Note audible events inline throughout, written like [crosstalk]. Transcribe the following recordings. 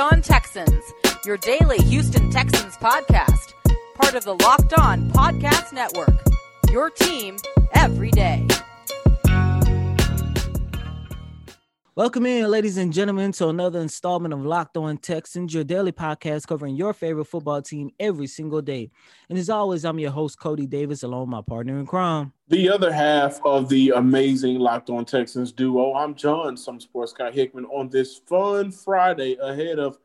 On Texans, your daily Houston Texans podcast, part of the Locked On Podcast Network. Your team every day. Welcome in, ladies and gentlemen, to another installment of Locked On Texans, your daily podcast covering your favorite football team every single day. And as always, I'm your host, Cody Davis, along with my partner in crime. The other half of the amazing Locked On Texans duo, I'm John, some sports guy Hickman, on this fun Friday ahead of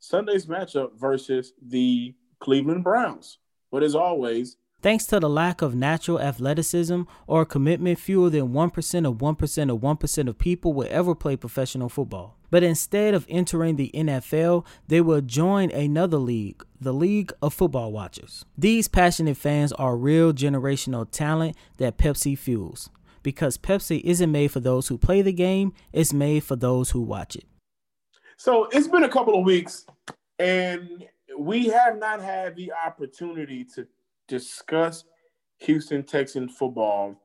Sunday's matchup versus the Cleveland Browns. But as always, Thanks to the lack of natural athleticism or commitment, fewer than 1% of 1% of 1% of people will ever play professional football. But instead of entering the NFL, they will join another league, the League of Football Watchers. These passionate fans are real generational talent that Pepsi fuels. Because Pepsi isn't made for those who play the game, it's made for those who watch it. So it's been a couple of weeks, and we have not had the opportunity to discuss Houston Texan football,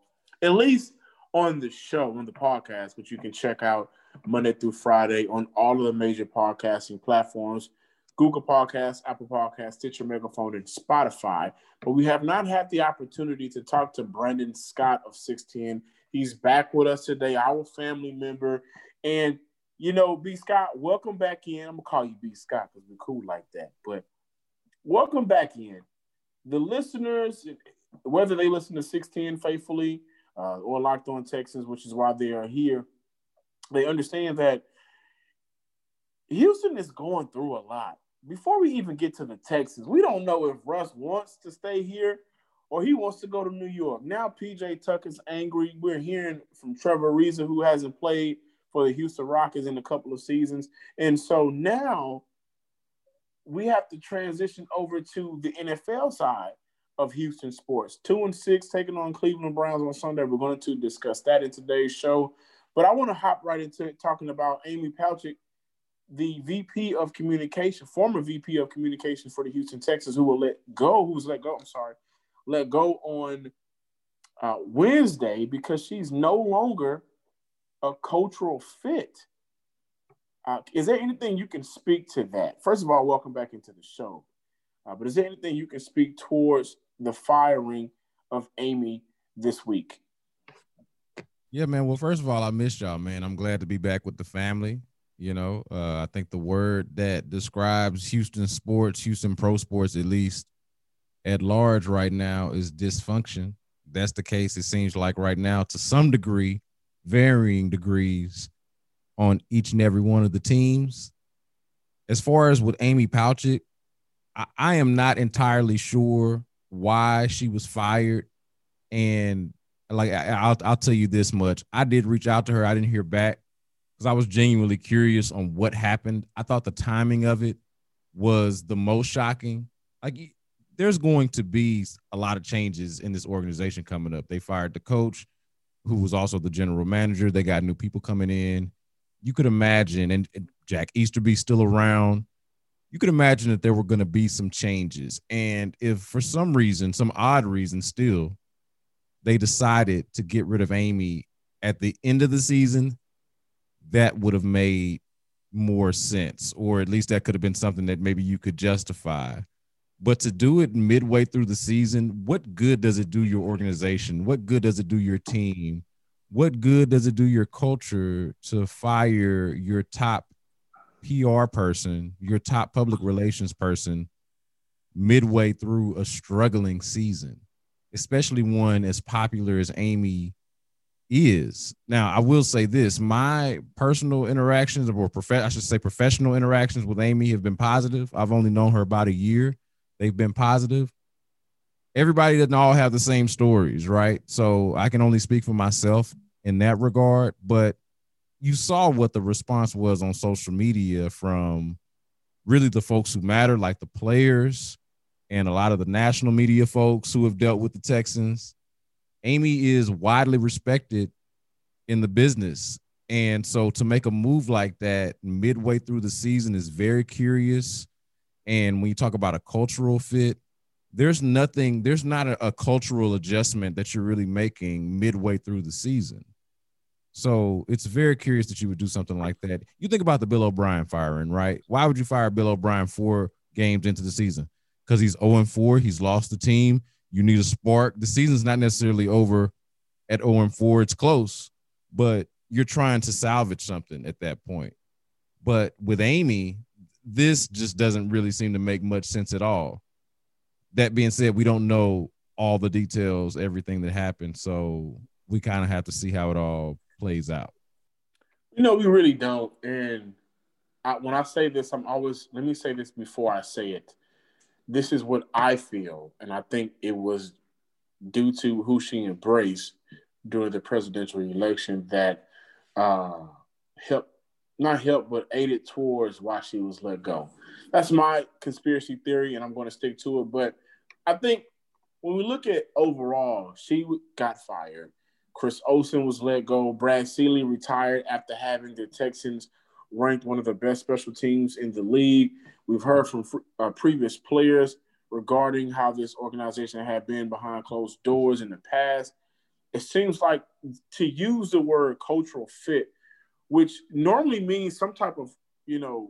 at least on the show, on the podcast, which you can check out Monday through Friday on all of the major podcasting platforms Google Podcasts, Apple Podcasts, Stitcher Megaphone, and Spotify. But we have not had the opportunity to talk to Brandon Scott of 610. He's back with us today, our family member. And, you know, B. Scott, welcome back in. I'm going to call you B. Scott because we're cool like that. But welcome back in the listeners, whether they listen to 610 faithfully uh, or Locked On Texans, which is why they are here, they understand that Houston is going through a lot. Before we even get to the Texans, we don't know if Russ wants to stay here or he wants to go to New York. Now PJ Tucker's angry. We're hearing from Trevor Ariza, who hasn't played for the Houston Rockets in a couple of seasons. And so now we have to transition over to the NFL side of Houston sports. Two and six taking on Cleveland Browns on Sunday. We're going to discuss that in today's show. But I want to hop right into talking about Amy Palcic, the VP of communication, former VP of communication for the Houston Texans, who will let go, who was let go, I'm sorry, let go on uh, Wednesday because she's no longer a cultural fit uh, is there anything you can speak to that? First of all, welcome back into the show. Uh, but is there anything you can speak towards the firing of Amy this week? Yeah, man. Well, first of all, I missed y'all, man. I'm glad to be back with the family. You know, uh, I think the word that describes Houston sports, Houston pro sports, at least at large right now, is dysfunction. That's the case. It seems like right now, to some degree, varying degrees on each and every one of the teams. As far as with Amy Palcic, I, I am not entirely sure why she was fired. And like I, will I'll tell you this much: I did reach out to her. I didn't hear back because I was genuinely curious on what happened. I thought the timing of it was the most shocking. Like there's going to be a lot of changes in this organization coming up. They fired the coach, who was also the general manager. They got new people coming in you could imagine, and, Jack Easterby still around. You could imagine that there were going to be some changes, and if for some reason, some odd reason, still, they decided to get rid of Amy at the end of the season, that would have made more sense, or at least that could have been something that maybe you could justify. But to do it midway through the season, what good does it do your organization? What good does it do your team? What good does it do your culture to fire your top PR person, your top public relations person midway through a struggling season, especially one as popular as Amy is. Now, I will say this, my personal interactions or prof- I should say professional interactions with Amy have been positive. I've only known her about a year. They've been positive everybody doesn't all have the same stories, right? So I can only speak for myself in that regard. But you saw what the response was on social media from really the folks who matter, like the players and a lot of the national media folks who have dealt with the Texans. Amy is widely respected in the business. And so to make a move like that midway through the season is very curious. And when you talk about a cultural fit, there's nothing, there's not a, a cultural adjustment that you're really making midway through the season So it's very curious that you would do something like that. You think about the Bill O'Brien firing, right? Why would you fire Bill O'Brien four games into the season? Because he's 0 4, he's lost the team. You need a spark. The season's not necessarily over at 0 4, it's close, but you're trying to salvage something at that point. But with Amy, this just doesn't really seem to make much sense at all. That being said, we don't know all the details, everything that happened. So we kind of have to see how it all plays out. You know, we really don't. And I, when I say this, I'm always, let me say this before I say it. This is what I feel. And I think it was due to who she embraced during the presidential election that uh, helped not help, but aided towards why she was let go. That's my conspiracy theory, and I'm going to stick to it. But I think when we look at overall, she got fired. Chris Olsen was let go. Brad Seely retired after having the Texans ranked one of the best special teams in the league. We've heard from uh, previous players regarding how this organization had been behind closed doors in the past. It seems like to use the word cultural fit which normally means some type of, you know,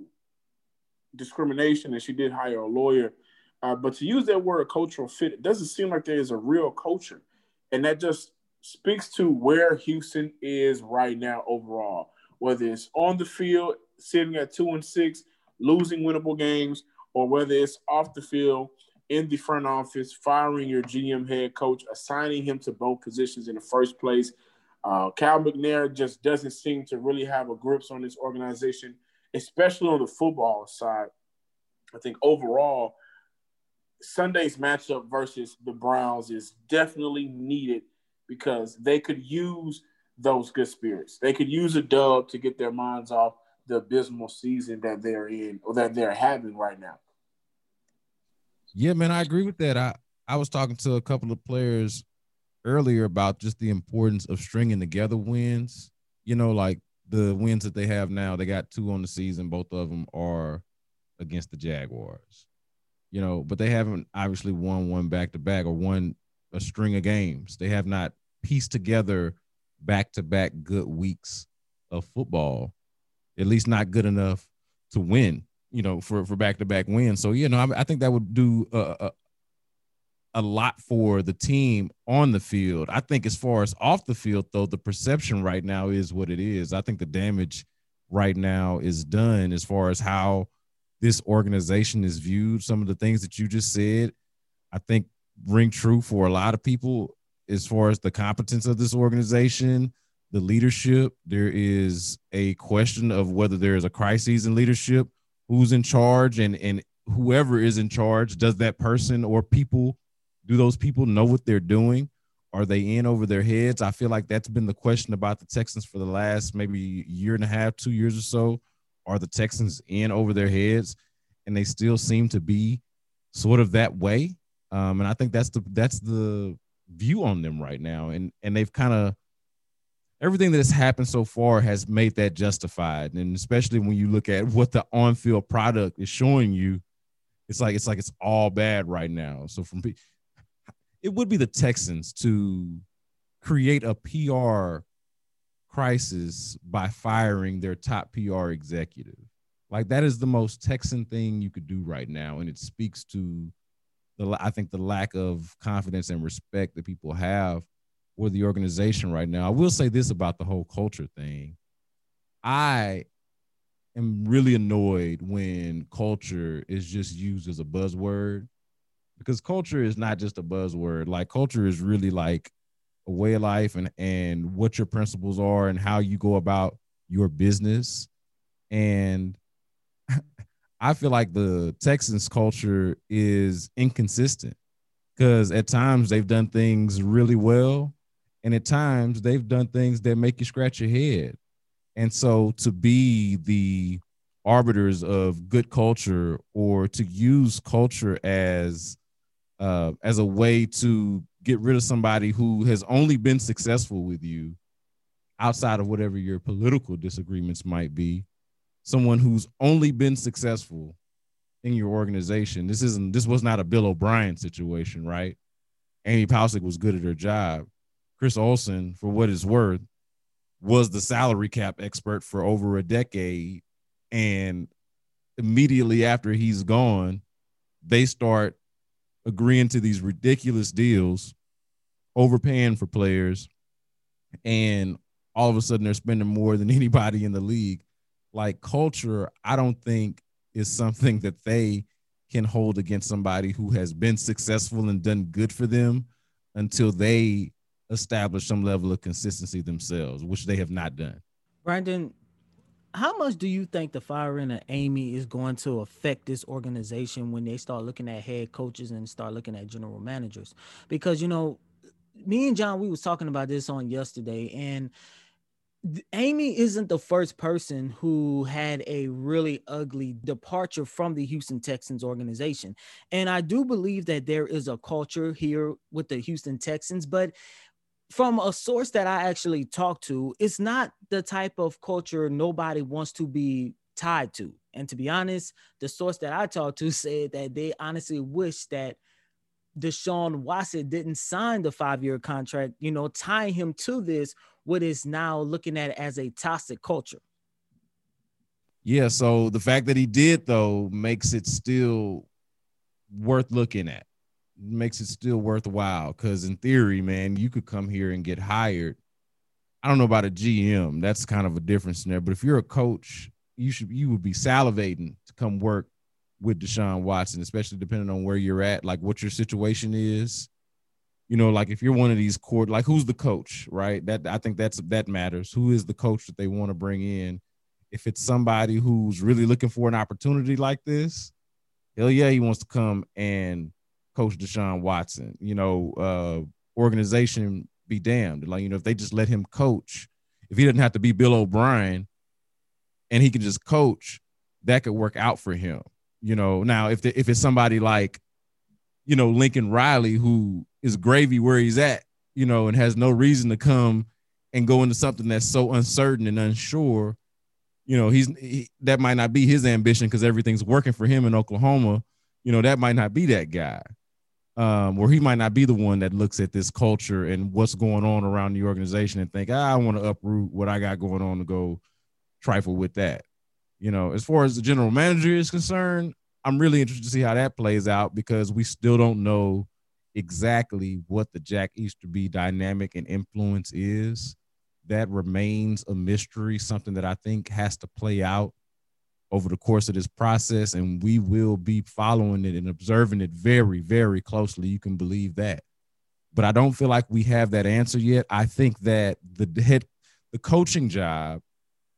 discrimination. And she did hire a lawyer. Uh, but to use that word cultural fit, it doesn't seem like there is a real culture. And that just speaks to where Houston is right now overall, whether it's on the field, sitting at two and six, losing winnable games, or whether it's off the field in the front office, firing your GM head coach, assigning him to both positions in the first place, uh, Cal McNair just doesn't seem to really have a grips on this organization, especially on the football side. I think overall, Sunday's matchup versus the Browns is definitely needed because they could use those good spirits. They could use a dub to get their minds off the abysmal season that they're in or that they're having right now. Yeah, man, I agree with that. I I was talking to a couple of players earlier about just the importance of stringing together wins. You know, like the wins that they have now, they got two on the season. Both of them are against the Jaguars. You know, but they haven't obviously won one back to back or won a string of games. They have not pieced together back to back good weeks of football, at least not good enough to win. You know, for for back to back wins. So you know, I, I think that would do a, a lot for the team on the field. I think as far as off the field, though, the perception right now is what it is. I think the damage right now is done as far as how this organization is viewed. Some of the things that you just said, I think ring true for a lot of people as far as the competence of this organization, the leadership. There is a question of whether there is a crisis in leadership, who's in charge, and and whoever is in charge, does that person or people do those people know what they're doing? Are they in over their heads? I feel like that's been the question about the Texans for the last maybe year and a half, two years or so. Are the Texans in over their heads? And they still seem to be sort of that way. Um, and I think that's the that's the view on them right now. And and they've kind of everything that has happened so far has made that justified. And especially when you look at what the on-field product is showing you, it's like it's like it's all bad right now. So from it would be the Texans to create a PR crisis by firing their top PR executive. Like that is the most Texan thing you could do right now, and it speaks to the I think the lack of confidence and respect that people have for the organization right now. I will say this about the whole culture thing. I am really annoyed when culture is just used as a buzzword because culture is not just a buzzword. Like culture is really like a way of life and and what your principles are and how you go about your business. And [laughs] I feel like the Texans culture is inconsistent because at times they've done things really well, and at times they've done things that make you scratch your head. And so to be the arbiters of good culture or to use culture as uh, as a way to get rid of somebody who has only been successful with you outside of whatever your political disagreements might be someone who's only been successful in your organization this isn't this was not a bill o'brien situation right amy Palcic was good at her job chris olsen for what it's worth was the salary cap expert for over a decade. And immediately after he's gone, they start agreeing to these ridiculous deals, overpaying for players, and all of a sudden they're spending more than [laughs] anybody in the league. Like culture, I don't think is something that they can hold against somebody who has been successful and done good for them until they establish some level of consistency themselves, which they have not done. Brandon, how much do you think the firing of Amy is going to affect this organization when they start looking at head coaches and start looking at general managers? Because you know, me and John, we was talking about this on yesterday, and Amy isn't the first person who had a really ugly departure from the Houston Texans organization. And I do believe that there is a culture here with the Houston Texans, but from a source that I actually talked to, it's not the type of culture nobody wants to be tied to. And to be honest, the source that I talked to [laughs] said that they honestly wish that Deshaun Watson didn't sign the five year contract, you know, tying him to this, what is now looking at as a toxic culture. Yeah. So the fact that he did, though, makes it still worth looking at, makes it still worthwhile. Because in theory, man, you could come here and get hired. I don't know about a GM. That's kind of a different scenario. But if you're a coach, you should you would be salivating to come work with Deshaun Watson, especially depending on where you're at, like what your situation is. You know, like if you're one of these court, like who's the coach, right? That I think that's that matters. Who is the coach that they want to bring in? If it's somebody who's really looking for an opportunity like this, hell yeah, he wants to come and coach Deshaun Watson. You know, uh, organization be damned. Like, you know, if they just let him coach, if he doesn't have to be Bill O'Brien and he can just coach, that could work out for him. You know, now if the, if it's somebody like, you know, Lincoln Riley who is gravy where he's at, you know, and has no reason to come and go into something that's so uncertain and unsure, you know, he's he, that might not be his ambition because everything's working for him in Oklahoma. You know, that might not be that guy. Um, where he might not be the one that looks at this culture and what's going on around the organization and think, ah, I want to uproot what I got going on to go trifle with that. You know, as far as the general manager is concerned, I'm really interested to see how that plays out because we still don't know exactly what the Jack Easterby dynamic and influence is. That remains a mystery, something that I think has to play out over the course of this process, and we will be following it and observing it very, very closely. You can believe that. But I don't feel like we have that answer yet. I think that the head, the coaching job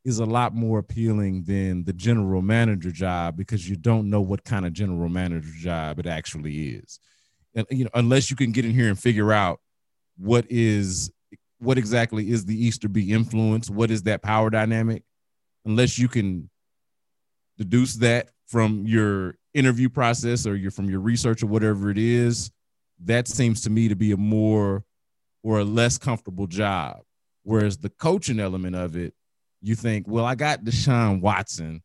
is a lot more appealing than the general manager job because you don't know what kind of general manager job it actually is. And you know, unless you can get in here and figure out what is what exactly is the Easter Easterby influence, what is that power dynamic, unless you can deduce that from your interview process or your from your research or whatever it is, that seems to me to be a more or a less comfortable job. Whereas the coaching element of it you think, well, I got Deshaun Watson.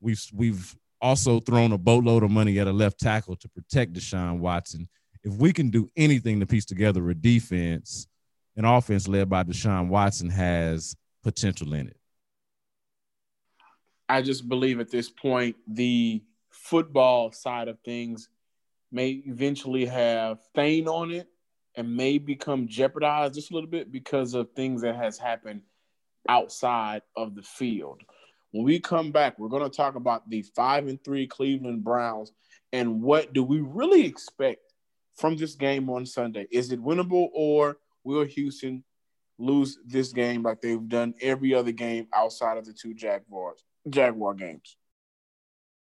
We've we've also thrown a boatload of money at a left tackle to protect Deshaun Watson. If we can do anything to piece together a defense, an offense led by Deshaun Watson has potential in it. I just believe at this point the football side of things may eventually have stain on it and may become jeopardized just a little bit because of things that has happened outside of the field. When we come back, we're going to talk about the five and three Cleveland Browns and what do we really expect from this game on Sunday? Is it winnable or will Houston lose this game like they've done every other game outside of the two Jaguars Jaguar games?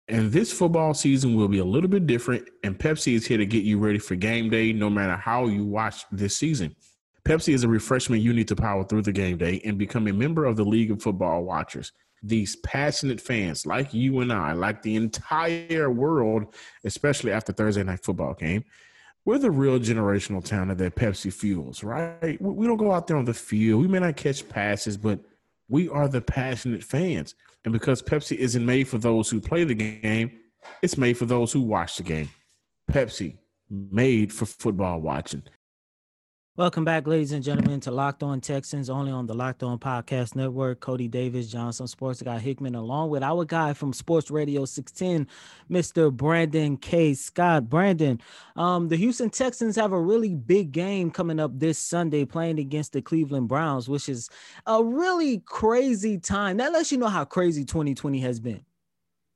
And this football season will be a little bit different, and Pepsi is here to get you ready for game day no matter how you watch this season. Pepsi is a refreshment you need to power through the game day and become a member of the League of Football Watchers. These passionate fans, like you and I, like the entire world, especially after Thursday night football game, we're the real generational talent that Pepsi fuels, right? We don't go out there on the field. We may not catch passes, but we are the passionate fans. And because Pepsi isn't made for those who play the game, it's made for those who watch the game. Pepsi, made for football watching. Welcome back, ladies and gentlemen, to Locked On Texans, only on the Locked On Podcast Network. Cody Davis, Johnson Sports Guy Hickman, along with our guy from Sports Radio 610, Mr. Brandon K. Scott. Brandon, um, the Houston Texans have a really big game coming up this Sunday playing against the Cleveland Browns, which is a really crazy time. That lets you know how crazy 2020 has been.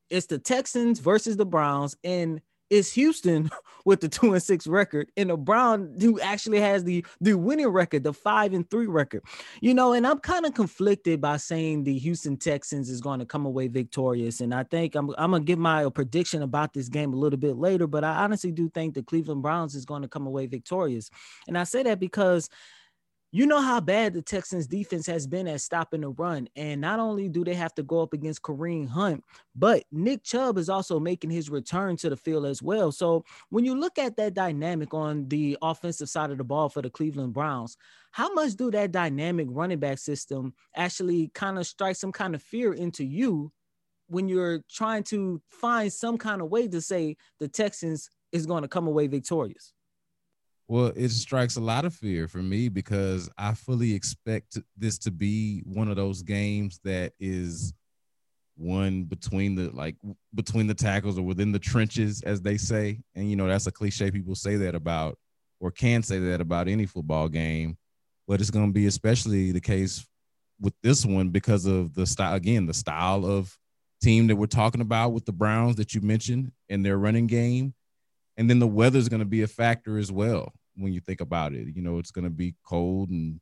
It's the Texans versus the Browns, and it's Houston [laughs] with the two and six record, and the Brown who actually has the the winning record, the five and three record. You know, and I'm kind of conflicted by saying the Houston Texans is going to come away victorious, and I think I'm I'm gonna give my prediction about this game a little bit later, but I honestly do think the Cleveland Browns is going to come away victorious, and I say that because you know how bad the Texans defense has been at stopping the run. And not only do they have to go up against Kareem Hunt, but Nick Chubb is also making his return to the field as well. So when you look at that dynamic on the offensive side of the ball for the Cleveland Browns, how much do that dynamic running back system actually kind of strike some kind of fear into you when you're trying to find some kind of way to say the Texans is going to come away victorious? Well, it strikes a lot of fear for me because I fully expect this to be one of those games that is one between the like between the tackles or within the trenches, as they say. And you know, that's a cliche people say that about or can say that about any football game, but it's going to be especially the case with this one because of the style again, the style of team that we're talking about with the Browns that you mentioned in their running game. And then the weather is going to be a factor as well when you think about it. You know, it's going to be cold and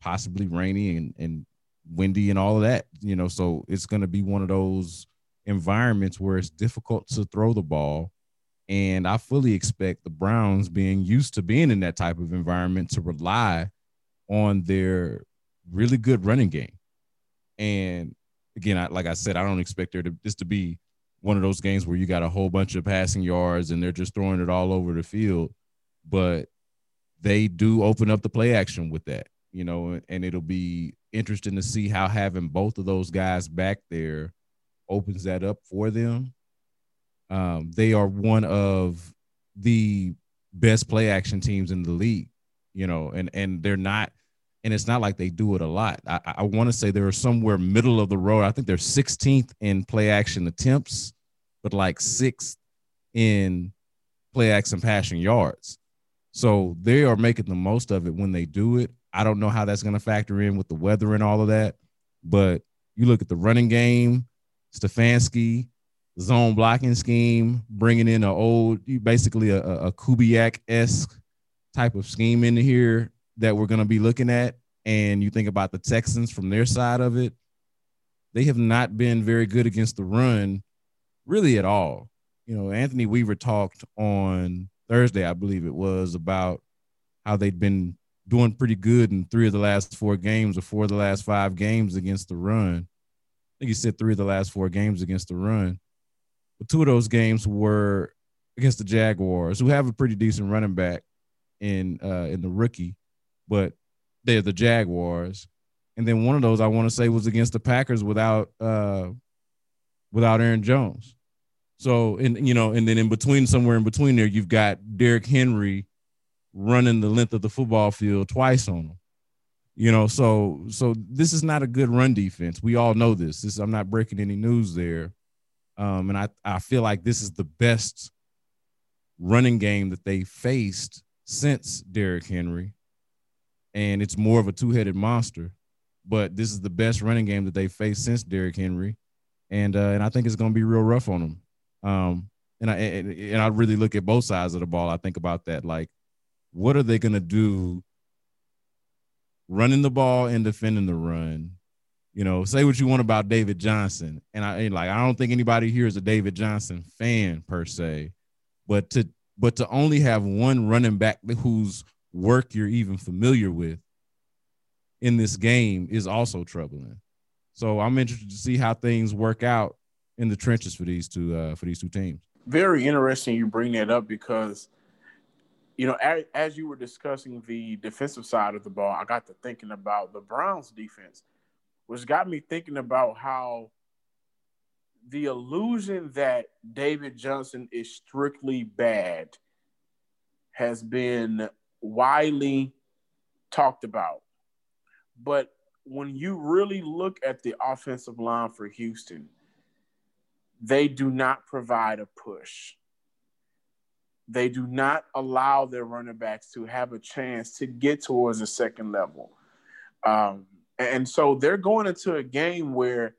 possibly rainy and, and windy and all of that, you know, so it's going to be one of those environments where it's difficult to throw the ball. And I fully expect the Browns being used to being in that type of environment to rely on their really good running game. And again, I, like I said, I don't expect there to this to be one of those games where you got a whole bunch of passing yards and they're just throwing it all over the field. But they do open up the play action with that, you know, and it'll be interesting to see how having both of those guys back there opens that up for them. Um, they are one of the best play action teams in the league, you know, and and they're not, and it's not like they do it a lot. I, I want to say they're somewhere middle of the road. I think they're 16th in play action attempts, but like sixth in play action passing yards. So they are making the most of it when they do it. I don't know how that's going to factor in with the weather and all of that, but you look at the running game, Stefanski, zone blocking scheme, bringing in an old, basically a, a Kubiak esque type of scheme into here that we're going to be looking at. And you think about the Texans from their side of it, they have not been very good against the run, really at all. You know, Anthony Weaver talked on Thursday, I believe it was, about how they'd been doing pretty good in three of the last four games or four of the last five games against the run. I think he said three of the last four games against the run. But two of those games were against the Jaguars, who have a pretty decent running back in uh, in the rookie, but they're the Jaguars. And then one of those I want to say was against the Packers without uh, without Aaron Jones. So, and you know, and then in between, somewhere in between there, you've got Derrick Henry running the length of the football field twice on them. You know, so so this is not a good run defense. We all know this. This I'm not breaking any news there. Um, and I, I feel like this is the best running game that they faced since Derrick Henry. And it's more of a two-headed monster. But this is the best running game that they faced since Derrick Henry. And uh, and I think it's gonna be real rough on them. Um, and I and, and I really look at both sides of the ball. I think about that, like, what are they gonna do? Running the ball and defending the run. You know, say what you want about David Johnson, and I and like I don't think anybody here is a David Johnson fan per se, but to but to only have one running back whose work you're even familiar with in this game is also troubling. So I'm interested to see how things work out in the trenches for these two uh, for these two teams. Very interesting you bring that up because you know as, as you were discussing the defensive side of the ball, I got to thinking about the Browns defense, which got me thinking about how the illusion that David Johnson is strictly bad has been widely talked about. But when you really look at the offensive line for Houston, they do not provide a push. They do not allow their running backs to have a chance to get towards the second level. Um, and so they're going into a game where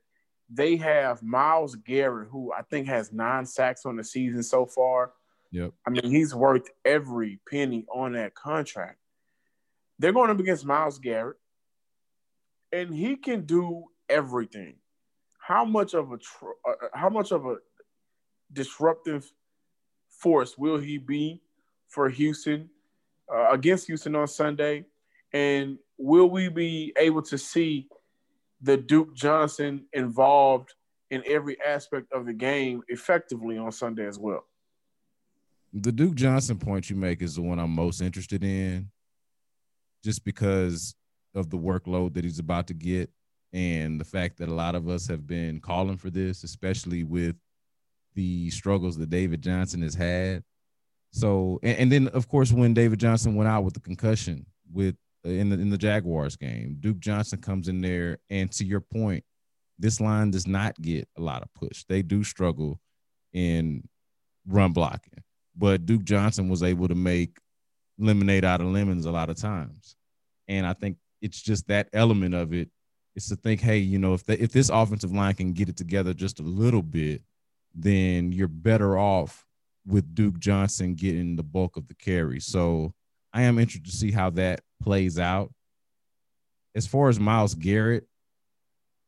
they have Myles Garrett, who I think has nine sacks on the season so far. Yep. I mean, he's worth every penny on that contract. They're going up against Myles Garrett, and he can do everything. How much of a tr- uh, how much of a disruptive force will he be for Houston uh, against Houston on Sunday? And will we be able to see the Duke Johnson involved in every aspect of the game effectively on Sunday as well? The Duke Johnson point you make is the one I'm most interested in, just because of the workload that he's about to get and the fact that a lot of us have been calling for this, especially with the struggles that David Johnson has had. So, and, and then of course, when David Johnson went out with the concussion with uh, in the in the Jaguars game, Duke Johnson comes in there, and to your point, this line does not get a lot of push. They do struggle in run blocking, but Duke Johnson was able to make lemonade out of lemons a lot of times, and I think it's just that element of it is to think, hey, you know, if the, if this offensive line can get it together just a little bit, then you're better off with Duke Johnson getting the bulk of the carry. So I am interested to see how that plays out. As far as Myles Garrett,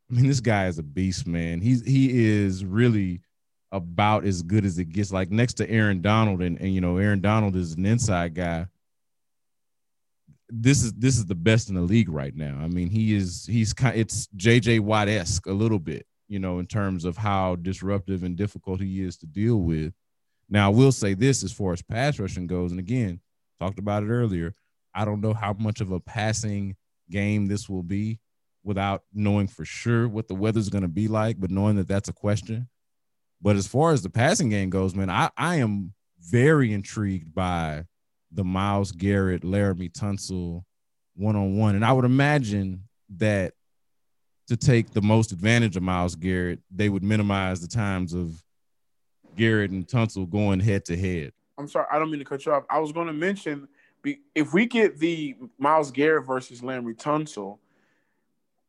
I mean, this guy is a beast, man. He's he is really about as good as it gets. Like next to Aaron Donald, and, and you know, Aaron Donald is an inside guy. This is this is the best in the league right now. I mean, he is he's kind it's JJ Watt esque a little bit you know, in terms of how disruptive and difficult he is to deal with. Now, I will say this as far as pass rushing goes, and again, talked about it earlier. I don't know how much of a passing game this will be without knowing for sure what the weather's going to be like, but knowing that that's a question. But as far as the passing game goes, man, I, I am very intrigued by the Myles Garrett, Laremy Tunsil one on one. And I would imagine that to take the most advantage of Myles Garrett, they would minimize the times of Garrett and Tunsil going head to head. I'm sorry, I don't mean to cut you off. I was going to mention if we get the Myles Garrett versus Laremy Tunsil,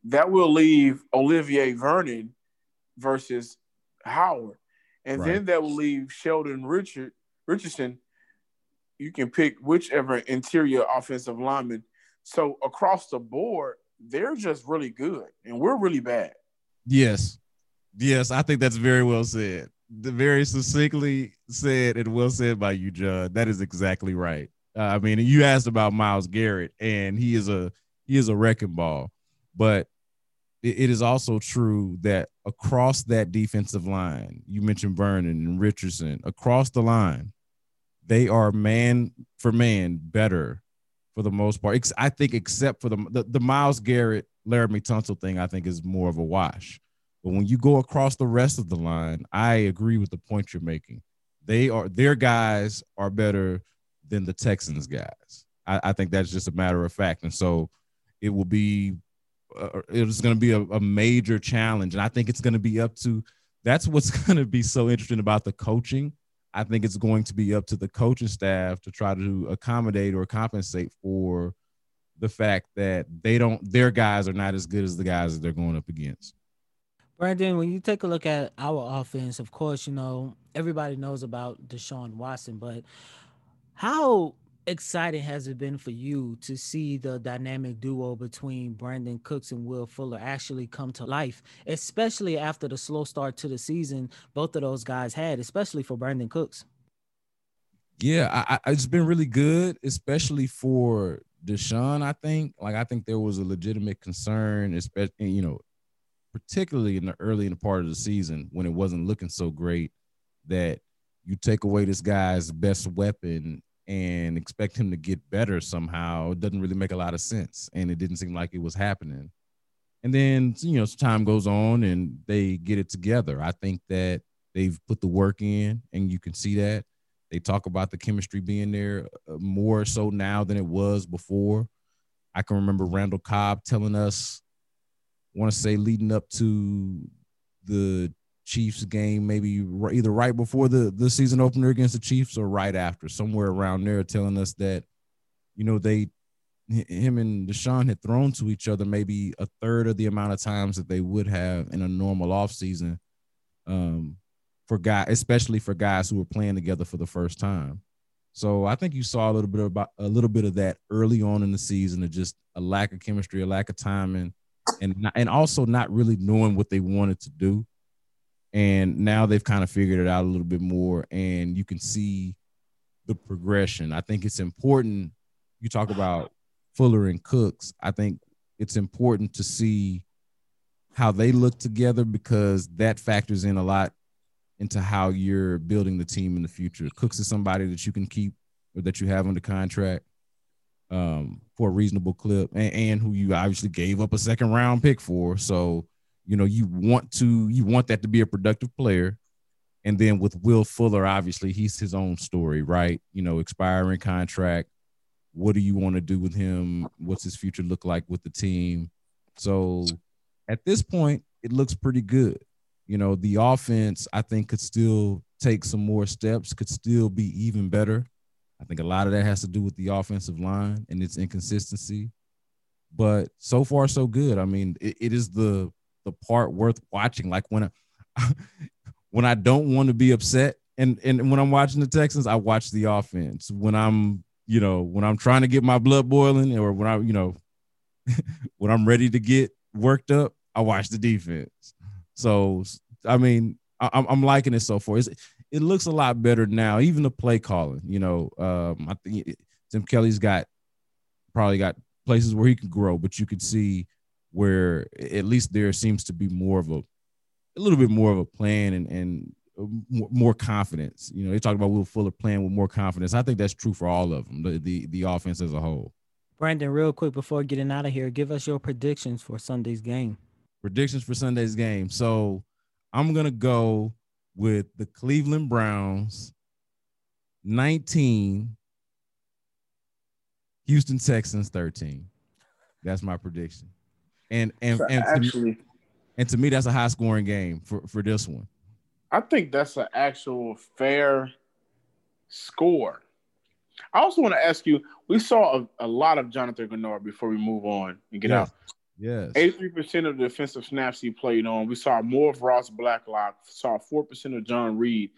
that will leave Olivier Vernon versus Howard, and right. then that will leave Sheldon Richard Richardson. You can pick whichever interior offensive lineman. So across the board, they're just really good and we're really bad. Yes. Yes, I think that's very well said. The very succinctly said and well said by you, John. That is exactly right. Uh, I mean, you asked about Myles Garrett, and he is a he is a wrecking ball, but it, it is also true that across that defensive line, you mentioned Vernon and Richardson, across the line, they are man for man better for the most part. I think except for the the, the Myles Garrett, Laremy Tunsil thing, I think is more of a wash. But when you go across the rest of the line, I agree with the point you're making. They are their guys are better than the Texans guys. I, I think that's just a matter of fact, and so it will be uh, it's going to be a, a major challenge, and I think it's going to be up to. That's what's [laughs] going to be so interesting about the coaching I think it's going to be up to the coaching staff to try to accommodate or compensate for the fact that they don't their guys are not as good as the guys that they're going up against. Brandon, when you take a look at our offense, of course, you know, everybody knows about Deshaun Watson, but how exciting has it been for you to see the dynamic duo between Brandin Cooks and Will Fuller actually come to life, especially after the slow start to the season both of those guys had, especially for Brandin Cooks? Yeah, I, I, it's been really good, especially for Deshaun. I think, like, I think there was a legitimate concern, especially you know, particularly in the early in the part of the season when it wasn't looking so great, that you take away this guy's best weapon and expect him to get better somehow it doesn't really make a lot of sense and it didn't seem like it was happening. And then you know time goes on and they get it together. I think that they've put the work in and you can see that. They talk about the chemistry being there uh, more so now than it was before. I can remember Randall Cobb telling us, want to say leading up to the Chiefs game, maybe either right before the, the season opener against the Chiefs or right after, somewhere around there, telling us that, you know, they him and Deshaun had thrown to each other maybe a third of the amount of times that they would have in a normal offseason um, for guys, especially for guys who were playing together for the first time. So I think you saw a little bit about a little bit of that early on in the season of just a lack of chemistry, a lack of timing, and and also not really knowing what they wanted to do. And now they've kind of figured it out a little bit more, and you can see the progression. I think it's important. You talk about Fuller and Cooks, I think it's important to see how they look together because that factors in a lot into how you're building the team in the future. Cooks is somebody that you can keep or that you have under contract um, for a reasonable clip and, and, who you obviously gave up a second round pick for. So, you know, you want to you want that to be a productive player. And then with Will Fuller, obviously he's his own story, right? You know, expiring contract, what do you want to do with him? What's his future look like with the team? So at this point, it looks pretty good. You know, the offense, I think, could still take some more steps, could still be even better. I think a lot of that has to do with the offensive line and its inconsistency. But so far, so good. I mean, it, it is the the part worth watching. Like when I [laughs] when I don't want to be upset and and when I'm watching the Texans, I watch the offense. When I'm you know, when I'm trying to get my blood boiling or when I, you know, [laughs] when I'm ready to get worked up, I watch the defense. So, I mean, I, am liking it so far. It's, it looks a lot better now. Even the play calling, you know, um, I think Tim Kelly's got probably got places where he can grow, but you could see where at least there seems to be more of a, a little bit more of a plan and and more confidence. You know, they talk about Will Fuller playing with more confidence. I think that's true for all of them, the the, the offense as a whole. Brandon, real quick before getting out of here, give us your predictions for Sunday's game. Predictions for Sunday's game. So I'm gonna go with the Cleveland Browns 19, Houston Texans 13. That's my prediction. And and, so and actually, me, and to me, that's a high scoring game for, for this one. I think that's an actual fair score. I also want to ask you. We saw a, a lot of Jonathan Greenard before we move on and get yes. out. Yes. 83% of the defensive snaps he played on. We saw more of Ross Blacklock, saw 4% of John Reid.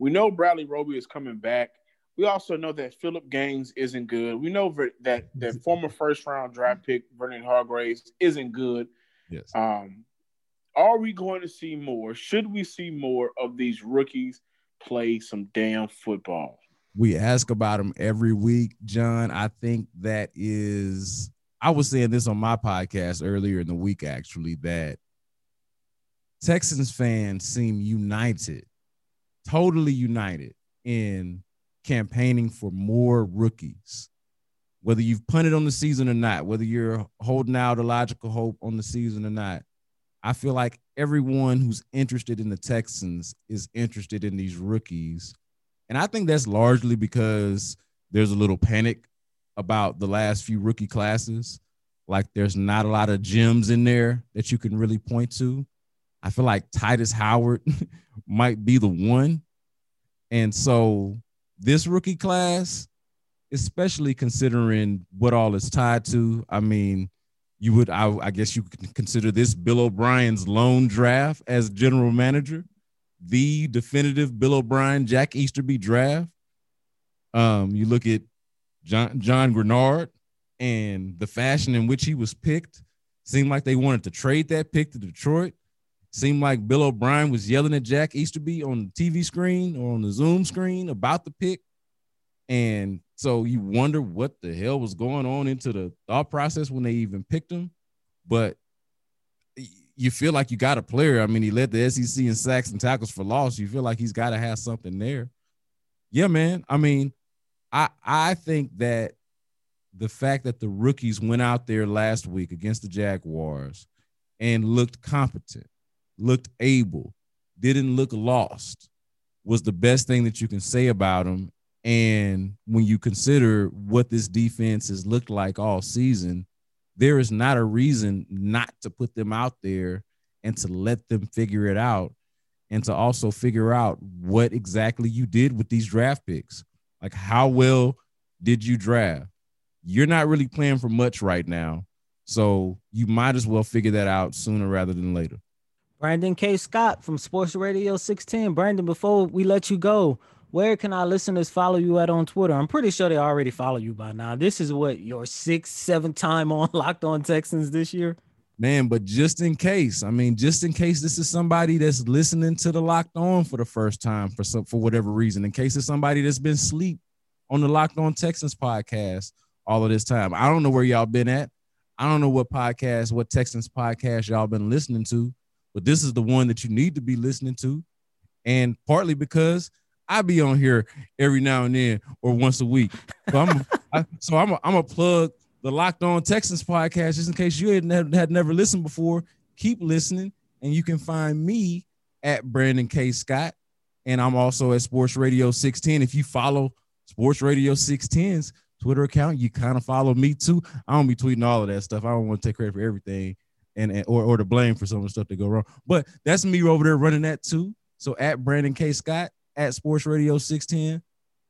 We know Bradley Roby is coming back. We also know that Philip Gaines isn't good. We know that that former first round draft pick Vernon Hargreaves isn't good. Yes. Um, are we going to see more? Should we see more of these rookies play some damn football? We ask about them every week, John. I think that is, I was saying this on my podcast earlier in the week, actually, that Texans fans seem united, totally united in campaigning for more rookies. Whether you've punted on the season or not, whether you're holding out a logical hope on the season or not, I feel like everyone who's interested in the Texans is interested in these rookies. And I think that's largely because there's a little panic about the last few rookie classes. Like there's not a lot of gems in there that you can really point to. I feel like Tytus Howard [laughs] might be the one. And so this rookie class, especially considering what all is tied to, I mean, you would I, I, guess you could consider this Bill O'Brien's lone draft as general manager, the definitive Bill O'Brien Jack Easterby draft. Um, you look at John John Greenard and the fashion in which he was picked. Seemed like they wanted to trade that pick to Detroit. Seemed like Bill O'Brien was yelling at Jack Easterby on the TV screen or on the Zoom screen about the pick. And so you wonder what the hell was going on into the thought process when they even picked him. But you feel like you got a player. I mean, he led the SEC in sacks and tackles for loss. You feel like he's got to have something there. Yeah, man. I mean, I I think that the fact that the rookies went out there last week against the Jaguars and looked competent, looked able, didn't look lost, was the best thing that you can say about them. And when you consider what this defense has looked like all season, there is not a reason not to put them out there and to let them figure it out and to also figure out what exactly you did with these draft picks. Like, how well did you draft? You're not really playing for much right now. So you might as well figure that out sooner rather than later. Brandon K. Scott from Sports Radio 610. Brandon, before we let you go, where can our listeners follow you at on Twitter? I'm pretty sure they already follow you by now. This is what your sixth, seventh time on [laughs] Locked On Texans this year. Man, but just in case, I mean, just in case this is somebody that's listening to the Locked On for the first time for some for whatever reason, in case it's somebody that's been asleep on the Locked On Texans podcast all of this time. I don't know where y'all been at. I don't know what podcast, what Texans podcast y'all been listening to, but this is the one that you need to be listening to. And partly because I be on here every now and then or once a week. So I'm [laughs] I, so I'm a, I'm a plug the Locked On Texans podcast just in case you had, had never listened before. Keep listening, and you can find me at Brandon K Scott, and I'm also at Sports Radio 610. If you follow Sports Radio 610's Twitter account, you kind of follow me too. I don't be tweeting all of that stuff. I don't want to take credit for everything and, and or, or the blame for some of the stuff that go wrong. But that's me over there running that too. So at Brandon K Scott at Sports Radio 610.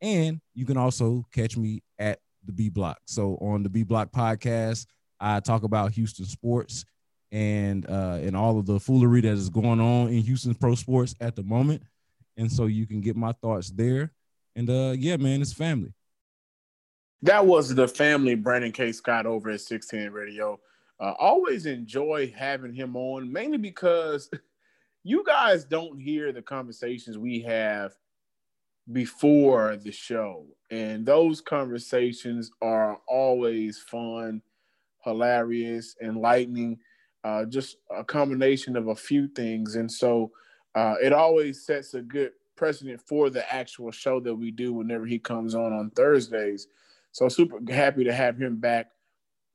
And you can also catch me at the B Block. So on the B Block podcast, I talk about Houston sports and uh, and all of the foolery that is going on in Houston pro sports at the moment. And so you can get my thoughts there. And uh, yeah, man, it's family. That was the family, Brandon K. Scott over at 610 Radio. Uh, always enjoy having him on, mainly because [laughs] you guys don't hear the conversations we have before the show. And those conversations are always fun, hilarious, enlightening, uh, just a combination of a few things. And so uh, it always sets a good precedent for the actual show that we do whenever he comes on on Thursdays. So super happy to have him back.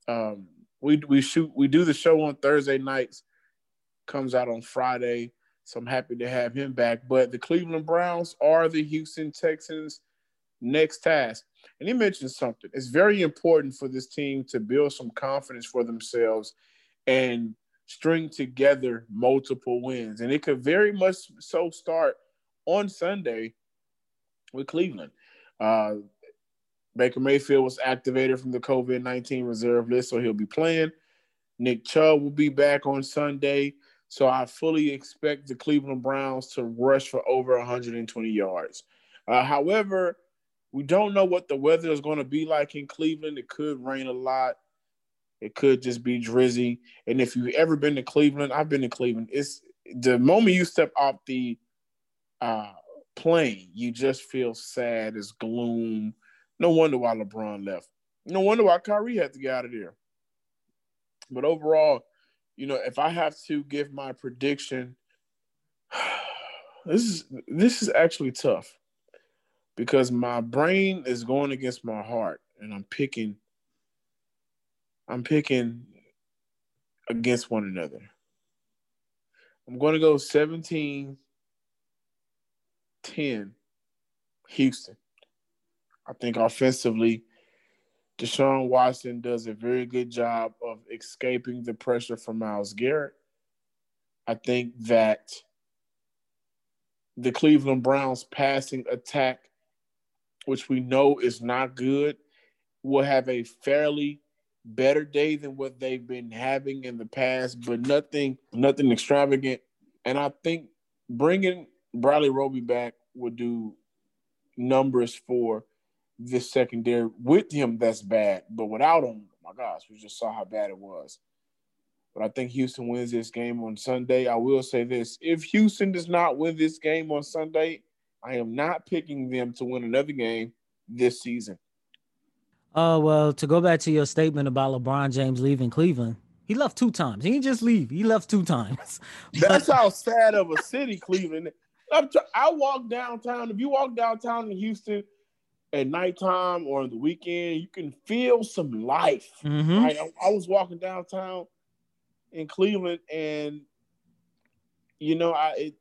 Um, we we shoot we do the show on Thursday nights, comes out on Friday. So I'm happy to have him back. But the Cleveland Browns are the Houston Texans' next task. And he mentioned something. It's very important for this team to build some confidence for themselves and string together multiple wins. And it could very much so start on Sunday with Cleveland. Uh, Baker Mayfield was activated from the COVID 19 reserve list, so he'll be playing. Nick Chubb will be back on Sunday. So I fully expect the Cleveland Browns to rush for over 120 yards. Uh, however, we don't know what the weather is going to be like in Cleveland. It could rain a lot. It could just be drizzy. And if you've ever been to Cleveland, I've been to Cleveland. It's the moment you step off the uh, plane, you just feel sad. It's gloom. No wonder why LeBron left. No wonder why Kyrie had to get out of there. But overall, you know, if I have to give my prediction, [sighs] this is this is actually tough because my brain is going against my heart and I'm picking I'm picking against one another. I'm going to go 17 10 Houston. I think offensively Deshaun Watson does a very good job of escaping the pressure from Myles Garrett. I think that the Cleveland Browns passing attack, which we know is not good, will have a fairly better day than what they've been having in the past, but nothing, nothing extravagant. And I think bringing Bradley Roby back would do numbers for this secondary with him that's bad, but without him, my gosh, we just saw how bad it was. But I think Houston wins this game on Sunday. I will say this: if Houston does not win this game on Sunday, I am not picking them to win another game this season. Oh uh, well, to go back to your statement about LeBron James leaving Cleveland, he left two times. He didn't just leave; he left two times. [laughs] That's how sad of a city Cleveland. I walk downtown. If you walk downtown in Houston, at nighttime or on the weekend, you can feel some life. Mm-hmm. Right? I, I, was walking downtown in Cleveland, and you know, I it,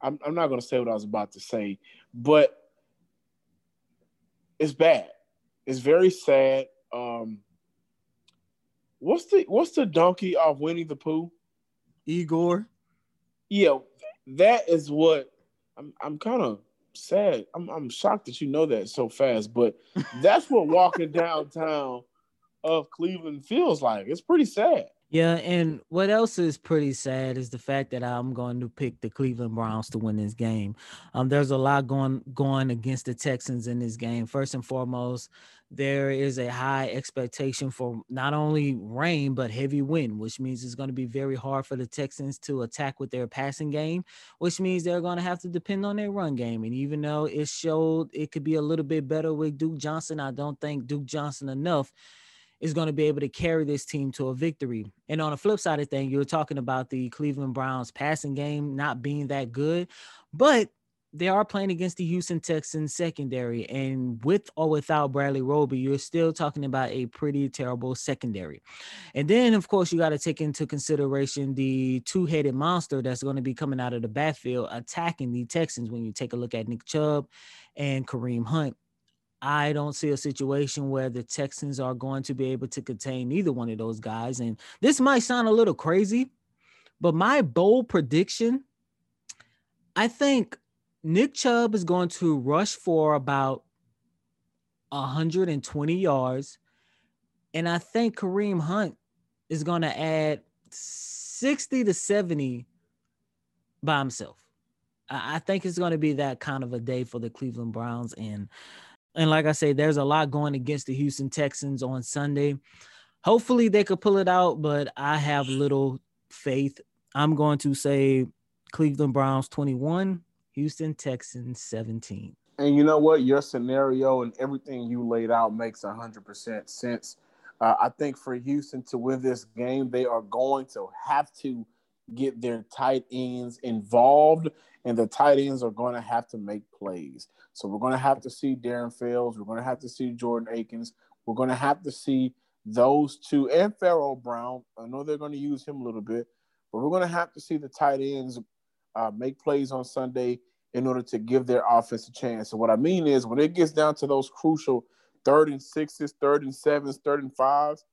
I'm, I'm not going to say what I was about to say, but it's bad. It's very sad. Um, What's the what's the donkey of Winnie the Pooh? Igor. Yeah, that is what I'm. I'm kind of sad. I'm. I'm shocked that you know that so fast, but that's what walking [laughs] downtown of Cleveland feels like. It's pretty sad. Yeah, and what else is pretty sad is the fact that I'm going to pick the Cleveland Browns to win this game. Um, there's a lot going going against the Texans in this game. First and foremost, there is a high expectation for not only rain but heavy wind, which means it's going to be very hard for the Texans to attack with their passing game, which means they're going to have to depend on their run game. And even though it showed it could be a little bit better with Duke Johnson, I don't think Duke Johnson enough is going to be able to carry this team to a victory. And on the flip side of thing, you were talking about the Cleveland Browns passing game not being that good, but they are playing against the Houston Texans secondary, and with or without Bradley Roby, you're still talking about a pretty terrible secondary. And then, of course, you got to take into consideration the two-headed monster that's going to be coming out of the backfield attacking the Texans. When you take a look at Nick Chubb and Kareem Hunt, I don't see a situation where the Texans are going to be able to contain either one of those guys. And this might sound a little crazy, but my bold prediction I think Nick Chubb is going to rush for about 120 yards. And I think Kareem Hunt is going to add 60 to 70 by himself. I think it's going to be that kind of a day for the Cleveland Browns. And and like I say, there's a lot going against the Houston Texans on Sunday. Hopefully they could pull it out, but I have little faith. I'm going to say Cleveland Browns 21, Houston Texans 17. And you know what? Your scenario and everything you laid out makes 100% sense. Uh, I think for Houston to win this game, they are going to have to get their tight ends involved, and the tight ends are going to have to make plays. So we're going to have to see Darren Fells. We're going to have to see Jordan Akins. We're going to have to see those two and Pharaoh Brown. I know they're going to use him a little bit, but we're going to have to see the tight ends uh, make plays on Sunday in order to give their offense a chance. So what I mean is when it gets down to those crucial third and sixes, third and sevens, third and fives,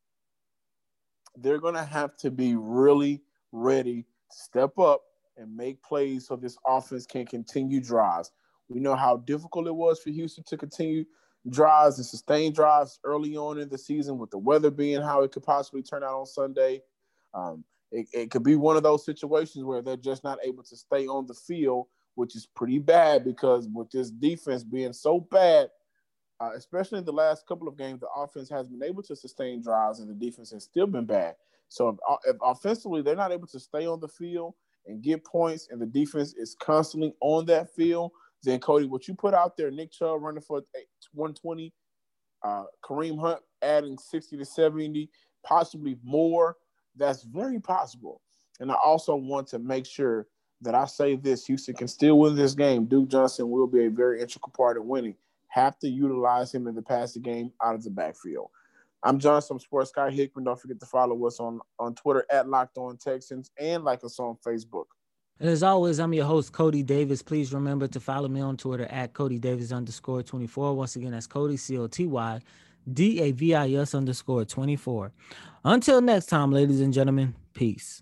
they're going to have to be really ready to step up and make plays so this offense can continue drives. We know how difficult it was for Houston to continue drives and sustain drives early on in the season with the weather being how it could possibly turn out on Sunday. Um, it, it could be one of those situations where they're just not able to stay on the field, which is pretty bad because with this defense being so bad, uh, especially in the last couple of games, the offense has been able to sustain drives and the defense has still been bad. So if, uh, if offensively they're not able to stay on the field and get points, and the defense is constantly on that field, then Coty, what you put out there, Nick Chubb running for 120, uh, Kareem Hunt adding 60 to 70, possibly more. That's very possible. And I also want to make sure that I say this Houston can still win this game. Duke Johnson will be a very integral part of winning. Have to utilize him in the passing game out of the backfield. I'm Johnson Sports Guy Hickman. Don't forget to follow us on, on Twitter at Locked On Texans and like us on Facebook. And as always, I'm your host, Coty Davis. Please remember to follow me on Twitter at Coty Davis underscore 24. Once again, that's Coty, C O T Y D A V I S underscore 24. Until next time, ladies and gentlemen, peace.